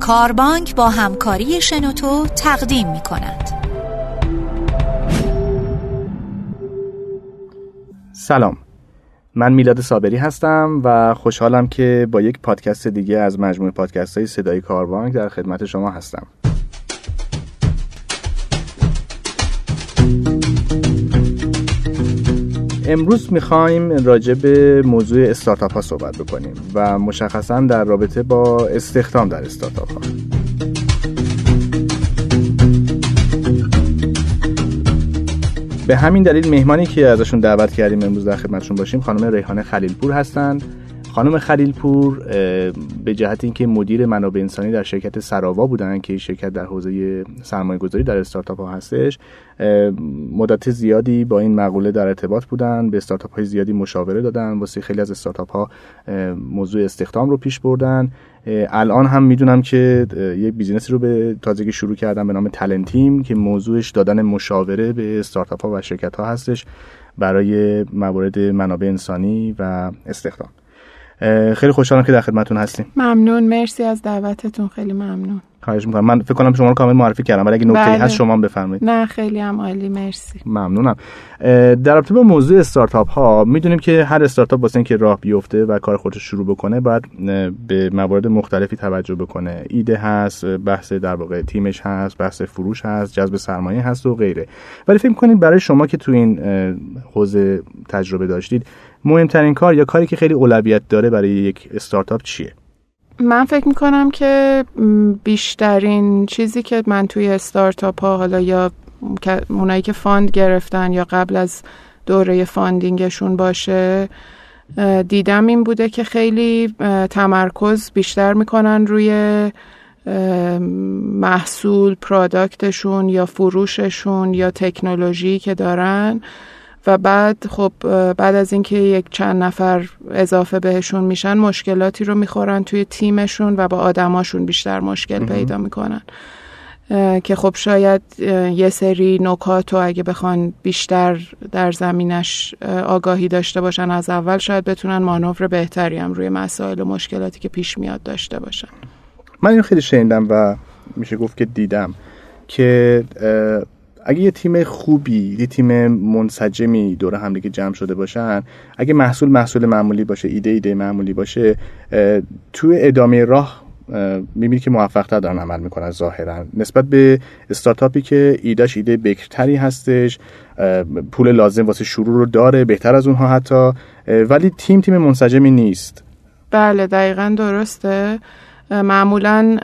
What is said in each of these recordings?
کاربانک با همکاری شنوتو تقدیم می کند. سلام من میلاد صابری هستم و خوشحالم که با یک پادکست دیگه از مجموعه پادکست های صدای کاربانک در خدمت شما هستم امروز می‌خوایم راجع به موضوع استارتاپ ها صحبت بکنیم و مشخصا در رابطه با استخدام در استارتاپ ها به همین دلیل مهمانی که ازشون دعوت کردیم امروز در خدمتشون باشیم خانم ریحانه خلیلپور هستند خانم خلیلپور به جهت اینکه مدیر منابع انسانی در شرکت سراوا بودن که شرکت در حوزه سرمایه گذاری در استارتاپ ها هستش مدت زیادی با این مقوله در ارتباط بودن به استارتاپ های زیادی مشاوره دادن واسه خیلی از استارتاپ ها موضوع استخدام رو پیش بردن. الان هم می‌دونم که یک business ی رو به تازگی شروع کردن به نام تلنتیم که موضوعش دادن مشاوره به استارتاپ ها و شرکت ها هستش برای موارد منابع انسانی و استخدام. خیلی خوشحالم که در خدمتتون هستیم. ممنون. مرسی از دعوتتون. خیلی ممنون. خواهش می‌کنم. من فکر کنم شما رو کامل معرفی کردم ولی اگه نکته بله. هست شما بفرمایید. نه خیلی هم عالی. مرسی. ممنونم. در رابطه با موضوع استارتاپ ها می‌دونیم که هر استارتاپ واسه اینکه راه بیفته و کار خودش شروع بکنه باید به موارد مختلفی توجه بکنه. ایده هست بحث در واقع تیمش هست بحث فروش هست جذب سرمایه هست و غیره. ولی فکر کنید برای شما که تو این حوزه تجربه داشتید مهمترین کار یا کاری که خیلی اولویت داره برای یک استارتاپ چیه؟ من فکر می‌کنم که بیشترین چیزی که من توی استارتاپ ها حالا یا اونایی که fund گرفتن یا قبل از دوره funding شون باشه دیدم این بوده که خیلی تمرکز بیشتر می‌کنن روی محصول پرادکتشون یا فروششون یا تکنولوژی که دارن. و بعد خب بعد از اینکه یک چند نفر اضافه بهشون میشن مشکلاتی رو می‌خورن توی تیمشون و با آدماشون بیشتر مشکل پیدا می‌کنن. که خب شاید یه سری نکات رو اگه بخوان بیشتر در زمینش آگاهی داشته باشن از اول شاید بتونن مانور بهتری هم روی مسائل و مشکلاتی که پیش میاد داشته باشن. من اینو خیلی شنیدم و میشه گفت که دیدم که اگه یه تیم خوبی یه تیم منسجمی دور هم دیگه جمع شده باشن اگه محصول محصول معمولی باشه ایده ایده معمولی باشه تو ادامه راه می‌بینی که موفق تر دارن عمل می‌کنن ظاهرا. نسبت به استارتاپی که ایدهش ایده بکرتری هستش پول لازم واسه شروع رو داره بهتر از اونها حتی ولی تیم تیم منسجمی نیست. بله دقیقا درسته. معمولا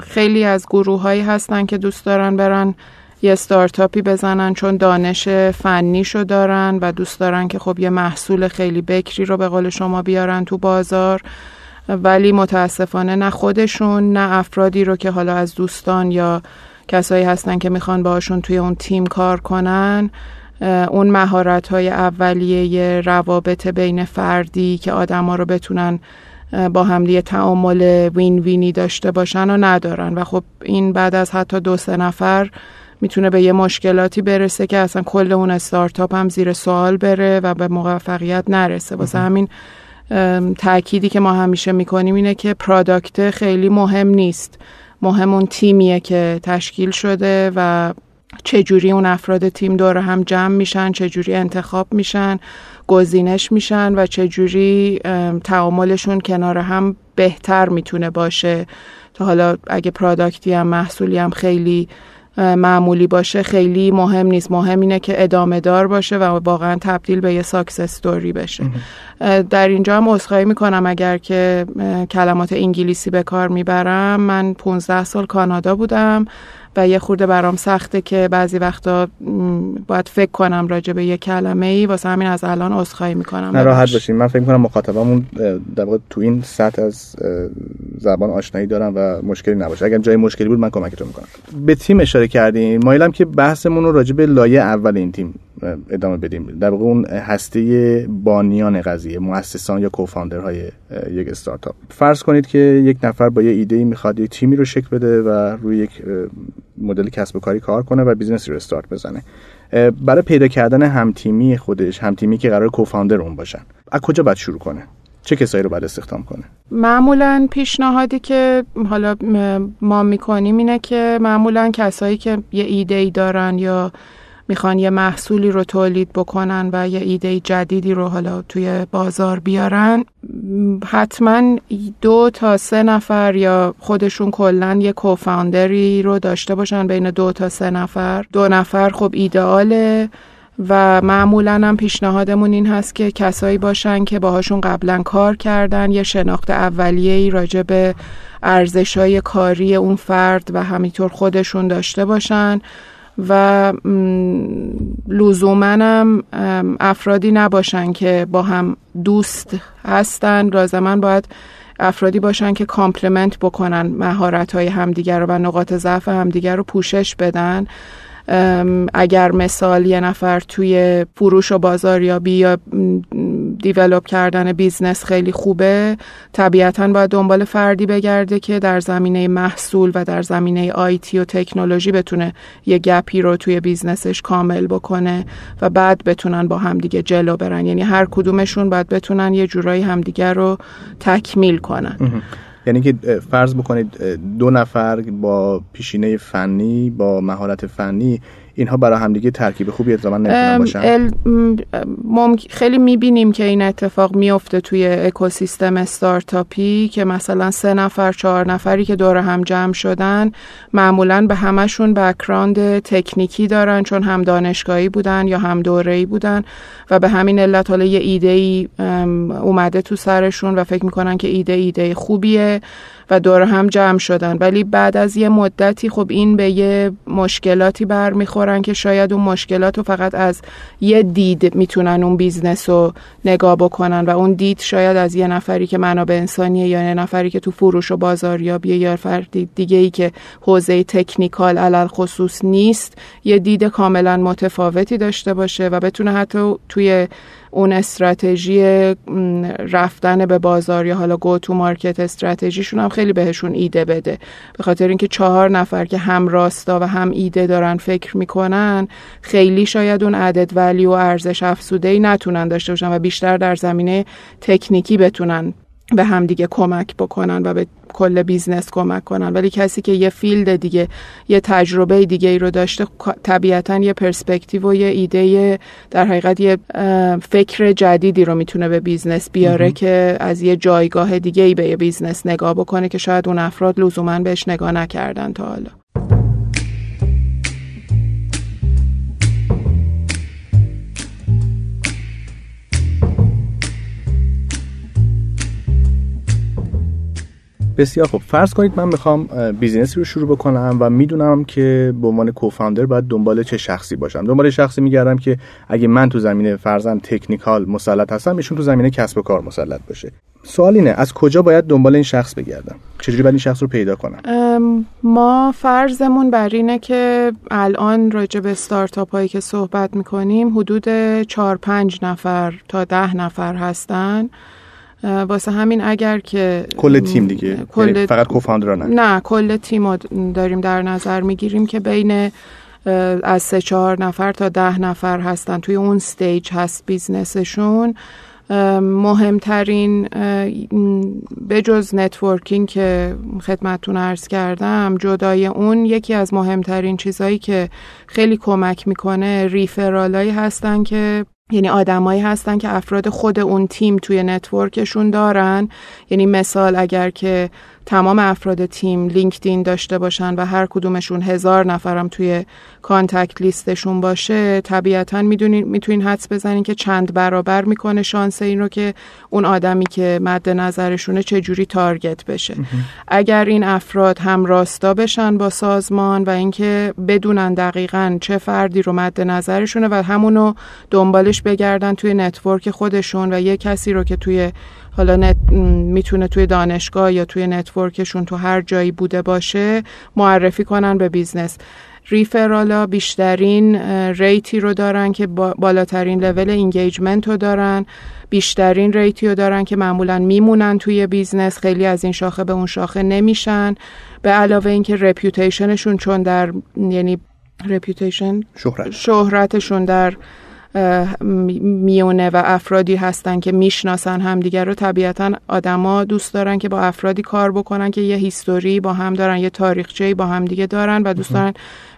خیلی از گروه هایی هستن که دوست دارن برن یه ستارتاپی بزنن چون دانش فنیشو دارن و دوست دارن که خب یه محصول خیلی بکری رو به قول شما بیارن تو بازار. ولی متاسفانه نه خودشون نه افرادی رو که حالا از دوستان یا کسایی هستن که می‌خوان باشون توی اون تیم کار کنن. اون مهارت های اولیه روابط بین فردی که آدما رو بتونن با همدیگه تعامل وین وینی داشته باشن و ندارن. و خب این بعد از حتی دو سه نفر می‌تونه به یه مشکلاتی برسه که اصلا کل اون استارتاپ هم زیر سوال بره و به موفقیت نرسه. واسه همین تأکیدی که ما همیشه می‌کنیم اینه که پرادکت خیلی مهم نیست. مهم اون تیمیه که تشکیل شده و چجوری اون افراد تیم دور هم جمع میشن چجوری انتخاب میشن. گزینش میشن و چجوری تعاملشون کنار هم بهتر می‌تونه باشه. تا حالا اگه product ی هم محصولی هم خیلی معمولی باشه خیلی مهم نیست. مهم اینه که ادامه دار باشه و واقعا تبدیل به یه success story بشه. در اینجا هم عذرخواهی می‌کنم اگر که کلمات انگلیسی به کار می‌برم. من 15 سال کانادا بودم. و یه خورده برام سخته که بعضی وقتا باید فکر کنم راجع به یه کلمه ای واسه همین از الان عذرخواهی می‌کنم. نه راحت باشین. من فکر می‌کنم مخاطبمون در واقع تو این سطح از زبان آشنایی دارن و مشکلی نباشه. اگر جای مشکلی بود من کمکتون می‌کنم. به تیم اشاره کردیم مایلم که بحثمون رو راجع به لایه اول این تیم ادامه بدیم. در واقع اون هسته بانیان قضیه مؤسسان یا کوفاندرهای یک استارتاپ فرض کنید که یک نفر با یه ایده می‌خواد یک تیمی رو شکل بده و روی یک مدل کسب و کاری کار کنه و business ی رو استارت بزنه. برای پیدا کردن همتیمی خودش همتیمی که قرار co-founder اون باشن از کجا باید شروع کنه؟ چه کسایی رو باید استخدام کنه؟ معمولا پیشنهادی که حالا ما می‌کنیم اینه که معمولا کسایی که یه ایده ای دارن یا می‌خوان یه محصولی رو تولید بکنن و یه ایده جدیدی رو حالا توی بازار بیارن حتما دو تا سه نفر یا خودشون کلا یه کوفاندری رو داشته باشن بین دو تا سه نفر. دو نفر خب ایدئاله و معمولا هم پیشنهادمون این هست که کسایی باشن که باهاشون قبلا کار کردن. یه شناخت اولیه‌ای راجع به ارزشای کاری اون فرد و همینطور خودشون داشته باشن. و لزومنم افرادی نباشن که با هم دوست هستن. لازما باید افرادی باشن که complement بکنن مهارت های همدیگر رو و نقاط ضعف همدیگر رو پوشش بدن. اگر مثال یه نفر توی فروش و بازاریابی یا develop کردن business خیلی خوبه طبیعتا باید دنبال فردی بگرده که در زمینه محصول و در زمینه IT و تکنولوژی بتونه یه gap ی رو توی business ش کامل بکنه و بعد بتونن با همدیگه جلو برن. یعنی هر کدومشون باید بتونن یه جورایی همدیگه رو تکمیل کنن. یعنی که فرض بکنید دو نفر با پیشینه فنی با مهارت فنی اینها برای همدیگه ترکیب خوبی الزاما نمی‌تونن باشن. خیلی می‌بینیم که این اتفاق میفته توی اکوسیستم استارتاپی که مثلا سه نفر چهار نفری که دور هم جمع شدن معمولا به همشون background تکنیکی دارن چون هم دانشگاهی بودن یا هم دوره‌ای بودن و به همین علت حالا یه ایده ای اومده تو سرشون و فکر می‌کنن که ایده ایده خوبیه. و دور هم جمع شدن. ولی بعد از یه مدتی خب این به یه مشکلاتی برمیخورن که شاید اون مشکلات رو فقط از یه دید می‌تونن اون business رو نگاه بکنن. و اون دید شاید از یه نفری که منابع انسانیه یا یه نفری که تو فروش و بازاریابی یا فردی دیگه ای که حوزه تکنیکال علل خصوص نیست یه دید کاملا متفاوتی داشته باشه و بتونه حتی توی اون استراتژی رفتن به بازار یا حالا گو تو مارکت استراتژیشون هم خیلی بهشون ایده بده. به خاطر اینکه چهار نفر که هم راستا و هم ایده دارن فکر می‌کنن خیلی شاید اون عدد ولی و ارزش افزوده ای نتونن داشته باشن و بیشتر در زمینه تکنیکی بتونن به همدیگه کمک بکنن و به کل business کمک کنن. ولی کسی که یه field دیگه یه تجربه دیگه ای رو داشته طبیعتا یه پرسپکتیو و یه ایده در حقیقت یه فکر جدیدی رو می‌تونه به business بیاره که از یه جایگاه دیگه ای به یه business نگاه بکنه که شاید اون افراد لزوما بهش نگاه نکردن تا حالا. بسیار خب فرض کنید من می‌خوام بیزینسی رو شروع بکنم و می‌دونم که به عنوان کوفاندر باید دنبال چه شخصی باشم. دنبال شخصی میگردم که اگه من تو زمینه فرزن تکنیکال مسلط هستم ایشون تو زمینه کسب و کار مسلط باشه. سوال اینه از کجا باید دنبال این شخص بگردم؟ چجوری باید این شخص رو پیدا کنم؟ ما فرضمون بر اینه که الان راجع به استارتاپ هایی که صحبت می‌کنیم حدود 4 5 نفر تا ده نفر هستن. واسه همین اگر که کل تیم دیگه. کل یعنی فقط co-founder نه. نه کل تیم داریم در نظر می‌گیریم که بین از سه چهار نفر تا ده نفر هستن. توی اون stage هست business شون مهمترین به جز networking که خدمتتون عرض کردم جدای اون یکی از مهمترین چیزهایی که خیلی کمک می‌کنه referral ایی هستن که یعنی آدمایی هستن که افراد خود اون تیم توی network شون دارن. یعنی مثال اگر که تمام افراد تیم لینکدین داشته باشن و هر کدومشون هزار نفرم توی contact list شون باشه طبیعتا می‌دونین می‌تونین حدس بزنین که چند برابر می‌کنه شانس این رو که اون آدمی که مد نظرشونه چجوری target بشه. اگر این افراد هم راستا بشن با سازمان و اینکه بدونن دقیقا چه فردی رو مد نظرشونه و همونو دنبالش بگردن توی network خودشون و یه کسی رو که توی حالا نت می‌تونه توی دانشگاه یا توی network شون تو هر جایی بوده باشه معرفی کنن به business. referral ا بیشترین rate ی رو دارن که بالاترین level engagement رو دارن. بیشترین rate ی رو دارن که معمولا میمونن توی business. خیلی از این شاخه به اون شاخه نمیشن. به علاوه اینکه reputation شون چون در یعنی reputation شهرت. شهرتشون در میونه و افرادی هستن که می‌شناسن همدیگر رو. طبیعتا آدما دوست دارن که با افرادی کار بکنن که یه history با هم دارن یه تاریخچه با هم دیگه دارن و دوست دارن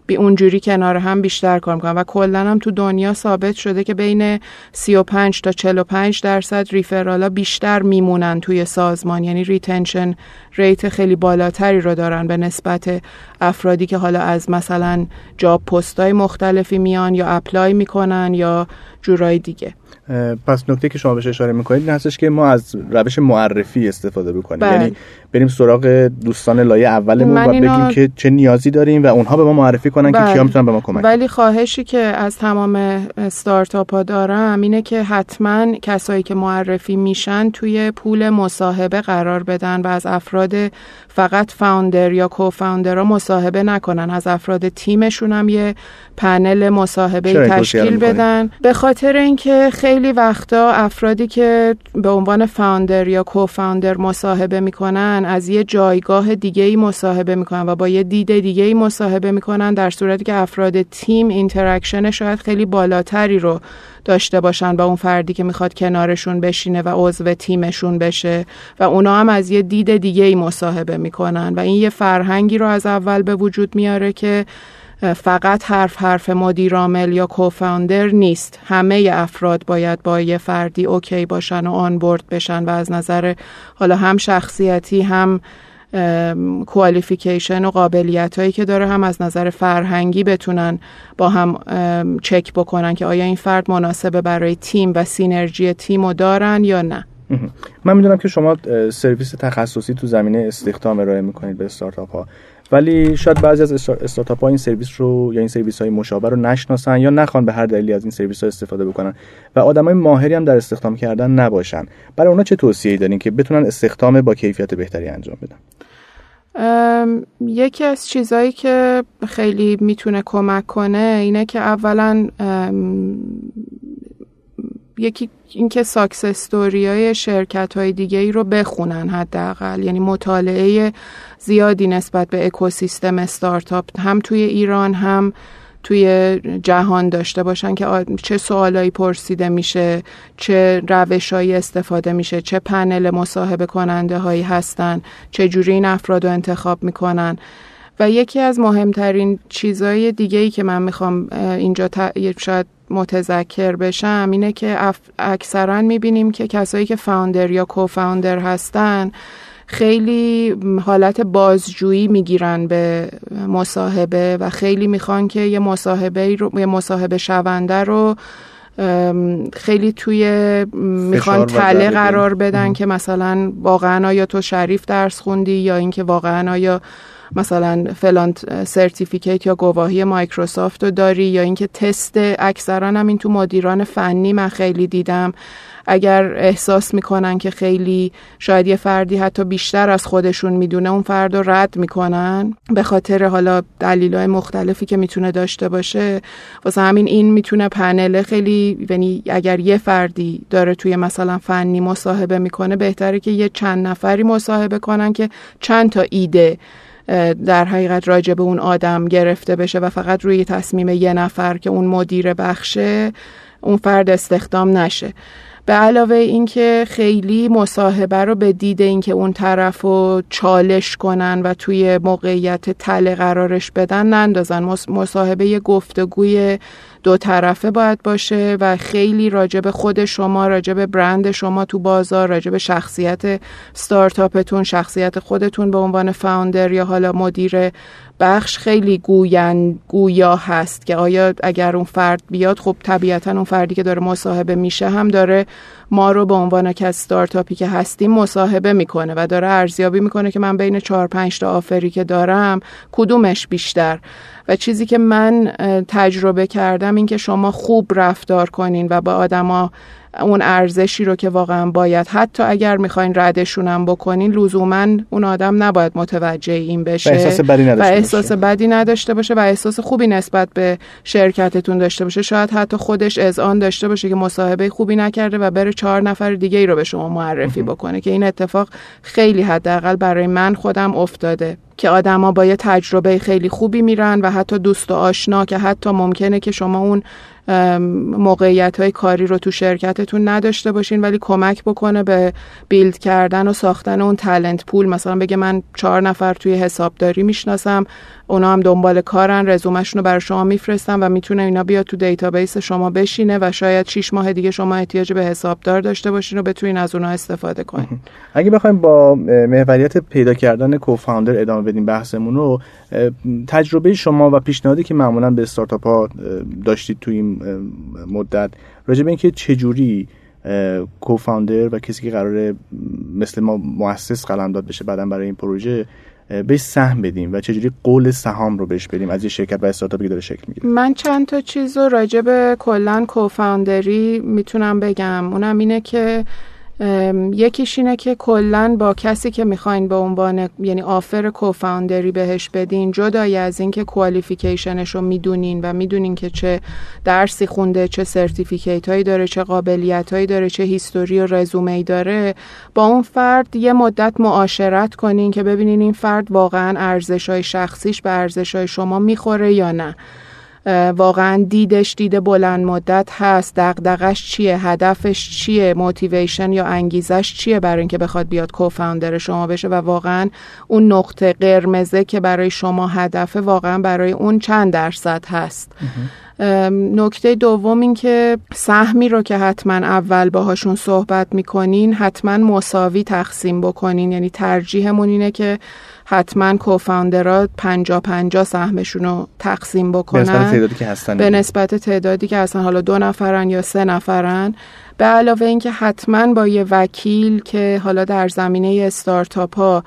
بی اونجوری کنار هم بیشتر کار می‌کنن. و کلا هم تو دنیا ثابت شده که بین 35 تا 45 درصد referral ا بیشتر میمونن توی سازمان. یعنی retention rate خیلی بالاتری رو دارن به نسبت افرادی که حالا از مثلا جاب پستای مختلفی میان یا اپلای می‌کنن یا جورای دیگه پس نکته که شما بهش اشاره می‌کنید این هستش که ما از روش معرفی استفاده بکنیم بله. یعنی بریم سراغ دوستان لایه اولمون و اینا- بگیم که چه نیازی داریم و اونها به ما معرفی کنن که بله. کیا می‌تونن به ما کمک ولی خواهشی که از تمام استارتاپ ها دارم اینه که حتما کسایی که معرفی میشن توی پول مصاحبه قرار بدن و از افراد فقط founder یا co-founder ها مصاحبه نکنن از افراد تیمشون هم یه پنل مصاحبه تشکیل؟ بدن به خاطر اینکه خیلی وقتا افرادی که به عنوان founder یا co-founder مصاحبه می‌کنن از یه جایگاه دیگه ای مصاحبه می‌کنن و با یه دید دیگه ای مصاحبه می‌کنن در صورتی که افراد تیم interaction شاید خیلی بالاتری رو داشته باشن با اون فردی که می‌خواد کنارشون بشینه و عضو تیمشون بشه و اونا هم از یه دید دیگه ای مصاحبه می‌کنن. و این یه فرهنگی رو از اول به وجود میاره که فقط حرف حرف مدیر عامل یا کوفاوندر نیست. همه افراد باید با یه فردی اوکی باشن و آن بورد بشن و از نظر حالا هم شخصیتی هم کوالیفیکیشن و قابلیت هایی که داره هم از نظر فرهنگی بتونن با هم چک بکنن که آیا این فرد مناسبه برای تیم و سینرژی تیم رو دارن یا نه. من می‌دونم که شما سرویس تخصصی تو زمینه استخدام ارائه می‌کنید به استارتاپ ها. ولی شاید بعضی از استار- استارتاپ ها این سرویس رو یا این سرویس های مشابه رو نشناسن یا نخوان به هر دلیلی از این سرویس ها استفاده بکنن. و آدمای ماهری هم در استخدام کردن نباشن. برای اونا چه توصیه‌ای دارین که بتونن استخدام با کیفیت بهتری انجام بدن؟ یکی از چیزهایی که خیلی می‌تونه کمک کنه اینه که اولا یکی اینکه ساکس استوری های شرکت های دیگه ای رو بخونن حداقل. یعنی مطالعه زیادی نسبت به اکوسیستم استارتاپ هم توی ایران هم توی جهان داشته باشن که چه سوالایی پرسیده میشه چه روشهایی استفاده میشه چه پنل مصاحبه کننده هایی هستن چه جوری این افراد رو انتخاب می‌کنن. و یکی از مهمترین چیزهای دیگه ای که من می‌خوام اینجا شاید متذکر بشم اینه که اف- اکثرا می‌بینیم که کسایی که فاوندر یا کوفاوندر هستن خیلی حالت بازجویی می‌گیرن به مصاحبه و خیلی می‌خوان که یه مصاحبه رو یه مصاحبه شونده رو ام، خیلی توی می‌خوان تله قرار بدن مم. که مثلا واقعا آیا تو شریف درس خوندی یا اینکه واقعا آیا مثلا فلان certificate یا گواهی مایکروسافت رو داری یا اینکه تست اکثرا هم این تو مدیران فنی من خیلی دیدم. اگر احساس می‌کنن که خیلی شاید یه فردی حتی بیشتر از خودشون می‌دونه اون فرد رو رد می‌کنن. به خاطر حالا دلیلهای مختلفی که می‌تونه داشته باشه واسه همین این می‌تونه پنل خیلی یعنی اگر یه فردی داره توی مثلا فنی مصاحبه می‌کنه بهتره که یه چند نفری مصاحبه کنن که چند تا ایده در حقیقت راجع به اون آدم گرفته بشه و فقط روی تصمیم یه نفر که اون مدیر بخشه اون فرد استخدام نشه. به علاوه اینکه خیلی مصاحبه رو به دید اینکه اون طرف رو چالش کنن و توی موقعیت تله قرارش بدن نندازن. مص- مصاحبه گفتگوی دو طرفه باید باشه و خیلی راجب خود شما راجب برند شما تو بازار راجب شخصیت استارتاپتون شخصیت خودتون به عنوان founder یا حالا مدیر بخش خیلی گوین گویا هست که آیا اگر اون فرد بیاد خب طبیعتا اون فردی که داره مصاحبه میشه هم داره ما رو به عنوان که از استارتاپی که هستیم مصاحبه می‌کنه و داره ارزیابی می‌کنه که من بین چهار پنج تا offer ی که دارم کدومش بیشتر. و چیزی که من تجربه کردم این که شما خوب رفتار کنین و با آدما اون ارزشی رو که واقعا باید حتی اگر می‌خواین ردشونم بکنین لزوما اون آدم نباید متوجه این بشه. و احساس بدی و نداشته احساس باشه. بدی نداشته باشه و احساس خوبی نسبت به شرکتتون داشته باشه. شاید حتی خودش اذعان داشته باشه که مصاحبه خوبی نکرده و بره چهار نفر دیگه ای رو به شما معرفی بکنه که این اتفاق خیلی حداقل برای من خودم افتاده. که آدما با یه تجربه خیلی خوبی میرن و حتی دوست و آشنا که حتی ممکنه که شما اون موقعیت های کاری رو تو شرکتتون نداشته باشین ولی کمک بکنه به build کردن و ساختن اون talent pool مثلا بگه من چهار نفر توی حسابداری می‌شناسم اونا هم دنبال کارن رزومشون رو برای شما میفرستن و می‌تونه اینا بیاد تو database شما بشینه و شاید 6 ماه دیگه شما احتیاج به حسابدار داشته باشین و بتونین از اونها استفاده کنین. اگه بخوایم با محوریت پیدا کردن co-founder ادامه بدیم بحثمون رو تجربه شما و پیشنهادی که معمولا به استارتاپ ها داشتید تو این مدت. راجع به اینکه چجوری کوفاندر و کسی که قراره مثل ما مؤسس قلمداد بشه بعدا برای این پروژه بهش سهم بدیم و چجوری قول سهام رو بهش بدیم. از یه شرکت و استارتاپی که داره شکل می‌گیره. من چند تا چیز رو راجع به کلا کوفاندری می‌تونم بگم. اونم اینه که یکیش اینه که کلا با کسی که می‌خواین به عنوان یعنی آفر کوفاندری بهش بدین جدای از اینکه کوالیفیکیشنش رو می‌دونین و می‌دونین که چه درسی خونده چه certificate هایی داره چه قابلیت هایی داره چه history و رزومه ای داره با اون فرد یه مدت معاشرت کنین که ببینین این فرد واقعا ارزش های شخصیش به ارزش های شما می‌خوره یا نه. واقعا دیدش دید بلند مدت هست. دغدغش چیه؟ هدفش چیه؟ motivation یا انگیزش چیه برای اینکه بخواد بیاد co-founder شما بشه؟ و واقعا اون نقطه قرمزه که برای شما هدفه واقعا برای اون چند درصد هست. نکته دوم این که سهمی رو که حتما اول باهاشون صحبت می‌کنین حتما مساوی تقسیم بکنین. یعنی ترجیحمون اینه که حتما کوفاندرها پنجا پنجا سهمشون رو تقسیم بکنن. به نسبت تعدادی که هستن. به نسبت تعدادی که هستن. حالا دو نفرن یا سه نفرن. به علاوه اینکه حتما با یه وکیل که حالا در زمینه استارتاپ ها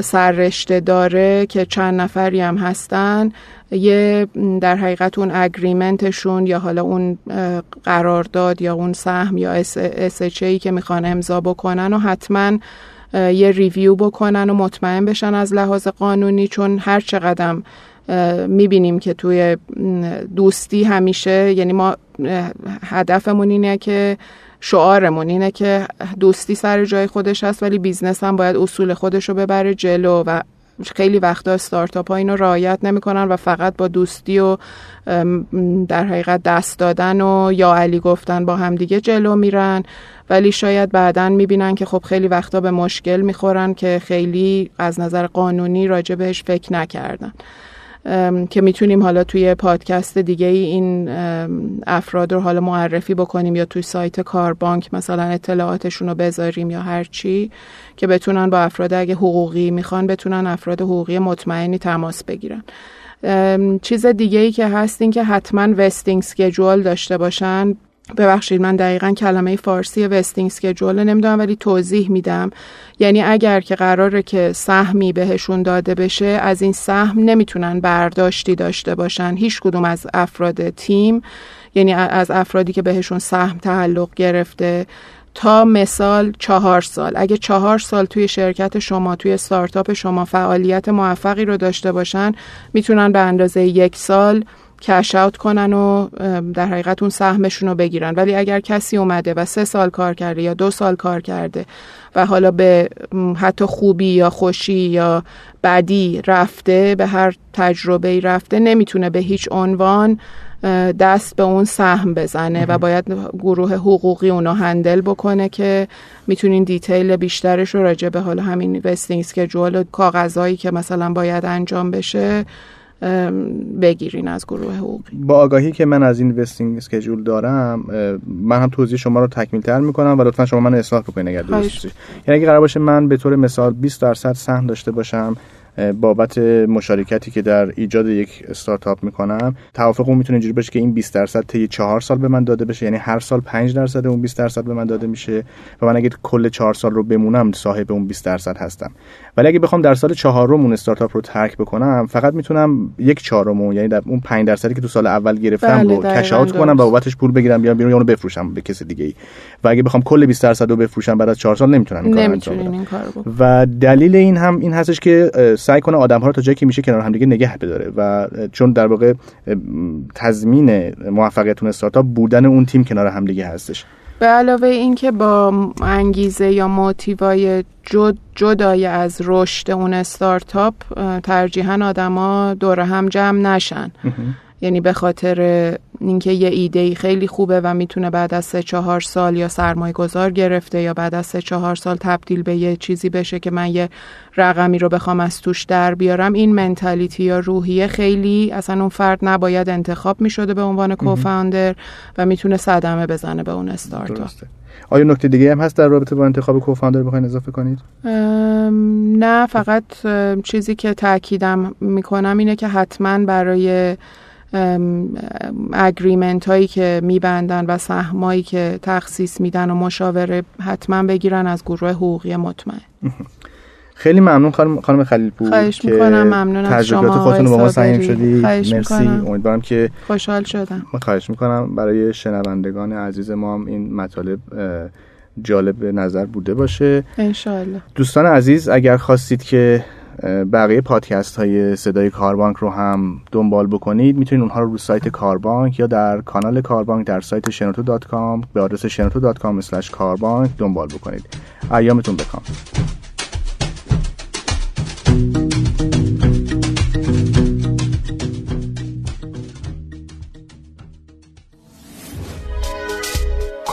سررشته داره که چند نفری هم هستن یه در حقیقت اون agreement شون یا حالا اون قرارداد یا اون سهم یا اس که می‌خوان امضا بکنن و حتما یه review بکنن و مطمئن بشن از لحاظ قانونی چون هر چقدر می‌بینیم که توی دوستی همیشه یعنی ما هدفمون اینه که شعارمون اینه که دوستی سر جای خودش هست ولی business هم باید اصول خودش رو ببره جلو و خیلی وقتا استارتاپ ها اینو رعایت نمی‌کنن و فقط با دوستی و در حقیقت دست دادن و یا علی گفتن با همدیگه جلو میرن. ولی شاید بعدا می‌بینن که خب خیلی وقتا به مشکل می‌خورن که خیلی از نظر قانونی راجع بهش فکر نکردن. که می‌تونیم حالا توی پادکست دیگه ای این افراد رو حالا معرفی بکنیم یا توی سایت کاربانک مثلا اطلاعاتشون رو بذاریم یا هر چی که بتونن با افراد اگه حقوقی می‌خوان بتونن افراد حقوقی مطمئنی تماس بگیرن. چیز دیگه ای که هست این که حتما وستینگ سکجول داشته باشن. ببخشید من دقیقا کلمه فارسی وستینگ سکجول نمی‌دونم ولی توضیح میدم. یعنی اگر که قراره که سهمی بهشون داده بشه از این سهم نمی‌تونن برداشتی داشته باشن. هیچ کدوم از افراد تیم یعنی از افرادی که بهشون سهم تعلق گرفته تا مثال چهار سال. اگه چهار سال توی شرکت شما توی استارتاپ شما فعالیت موفقی رو داشته باشن می‌تونن به اندازه یک سال کش اوت کنن و در حقیقت اون سهمشون رو بگیرن. ولی اگر کسی اومده و سه سال کار کرده یا دو سال کار کرده و حالا به حتی خوبی یا خوشی یا بدی رفته به هر تجربه رفته نمی‌تونه به هیچ عنوان دست به اون سهم بزنه و باید گروه حقوقی اونو handle بکنه که می‌تونین detail بیشترش رو راجع به حالا همین vesting schedule و کاغذهایی که مثلا باید انجام بشه بگیرین از گروه حقوقی. با آگاهی که من از این vesting schedule دارم من هم توضیح شما رو تکمیل تر می‌کنم و لطفا شما من اصلاح بکنید اگر درست یعنی اگه قرار باشه من به طور مثال 20 درصد سهم داشته باشم بابت مشارکتی که در ایجاد یک استارتاپ می‌کنم. توافق اون می‌تونه اینجوری باشه که این 20 درصد طی 4 سال به من داده بشه. یعنی هر سال 5 درصد اون 20 درصد به من داده میشه و من اگه کل 4 سال رو بمونم صاحب اون 20 درصد هستم. ولی اگه بخوام در سال چهارم اون استارتاپ رو ترک بکنم فقط می‌تونم یک چهارم یعنی در اون 5 درصدی که تو سال اول گرفتم بله رو کش اوت کنم و بابتش پول بگیرم بیام بیرون یا اونو بفروشم به کسی دیگه ای و اگه بخوام کل 20 درصد رو بفروشم بعد از 4 سال نمی‌تونم این کارو انجام بدم. و دلیل این هم این هستش که سعی کنه آدم ها رو تا جایی که میشه کنار هم دیگه نگه بداره و چون در واقع تضمین موفقیت اون استارتاپ بودن اون تیم کنار هم دیگه هستش. به علاوه اینکه با انگیزه یا موتیوای جد جدای از رشد اون استارتاپ ترجیحاً آدما دور هم جمع نشن. یعنی به خاطر اینکه یه ایده خیلی خوبه و می‌تونه بعد از سه چهار سال یا سرمایه گذار گرفته یا بعد از سه چهار سال تبدیل به یه چیزی بشه که من یه رقمی رو بخوام از توش در بیارم این منتالیتی یا روحیه خیلی اصلا اون فرد نباید انتخاب می‌شده به عنوان کوفاندر و می‌تونه صدمه بزنه به اون استارتاپ آیا نکته دیگه هم هست در رابطه با انتخاب کوفاندر بخواین اضافه کنید؟ نه فقط چیزی که تاکیدم می‌کنم اینه که حتما برای اگریمنت هایی که میبندن و سهمایی که تخصیص میدن و مشاوره حتما بگیرن از گروه حقوقی مطمئن. خیلی ممنون خانم خانم خلیل پور خواهش می‌کنم ممنون از شما خودتون با ما سهیم شدی. مرسی. امیدوارم که خوشحال شدم. خواهش می‌کنم. برای شنوندگان عزیز ما هم این مطالب جالب به نظر بوده باشه. انشالله دوستان عزیز اگر خواستید که بقیه پادکست های صدای کاربانک رو هم دنبال بکنید. می‌تونید اونها رو رو سایت کاربانک یا در کانال کاربانک در سایت شنوتو dot com به آدرس شنوتو dot com کاربانک دنبال بکنید. ایامتون بکام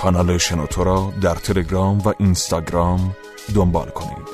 کانال شنوتو را در تلگرام و اینستاگرام دنبال کنید.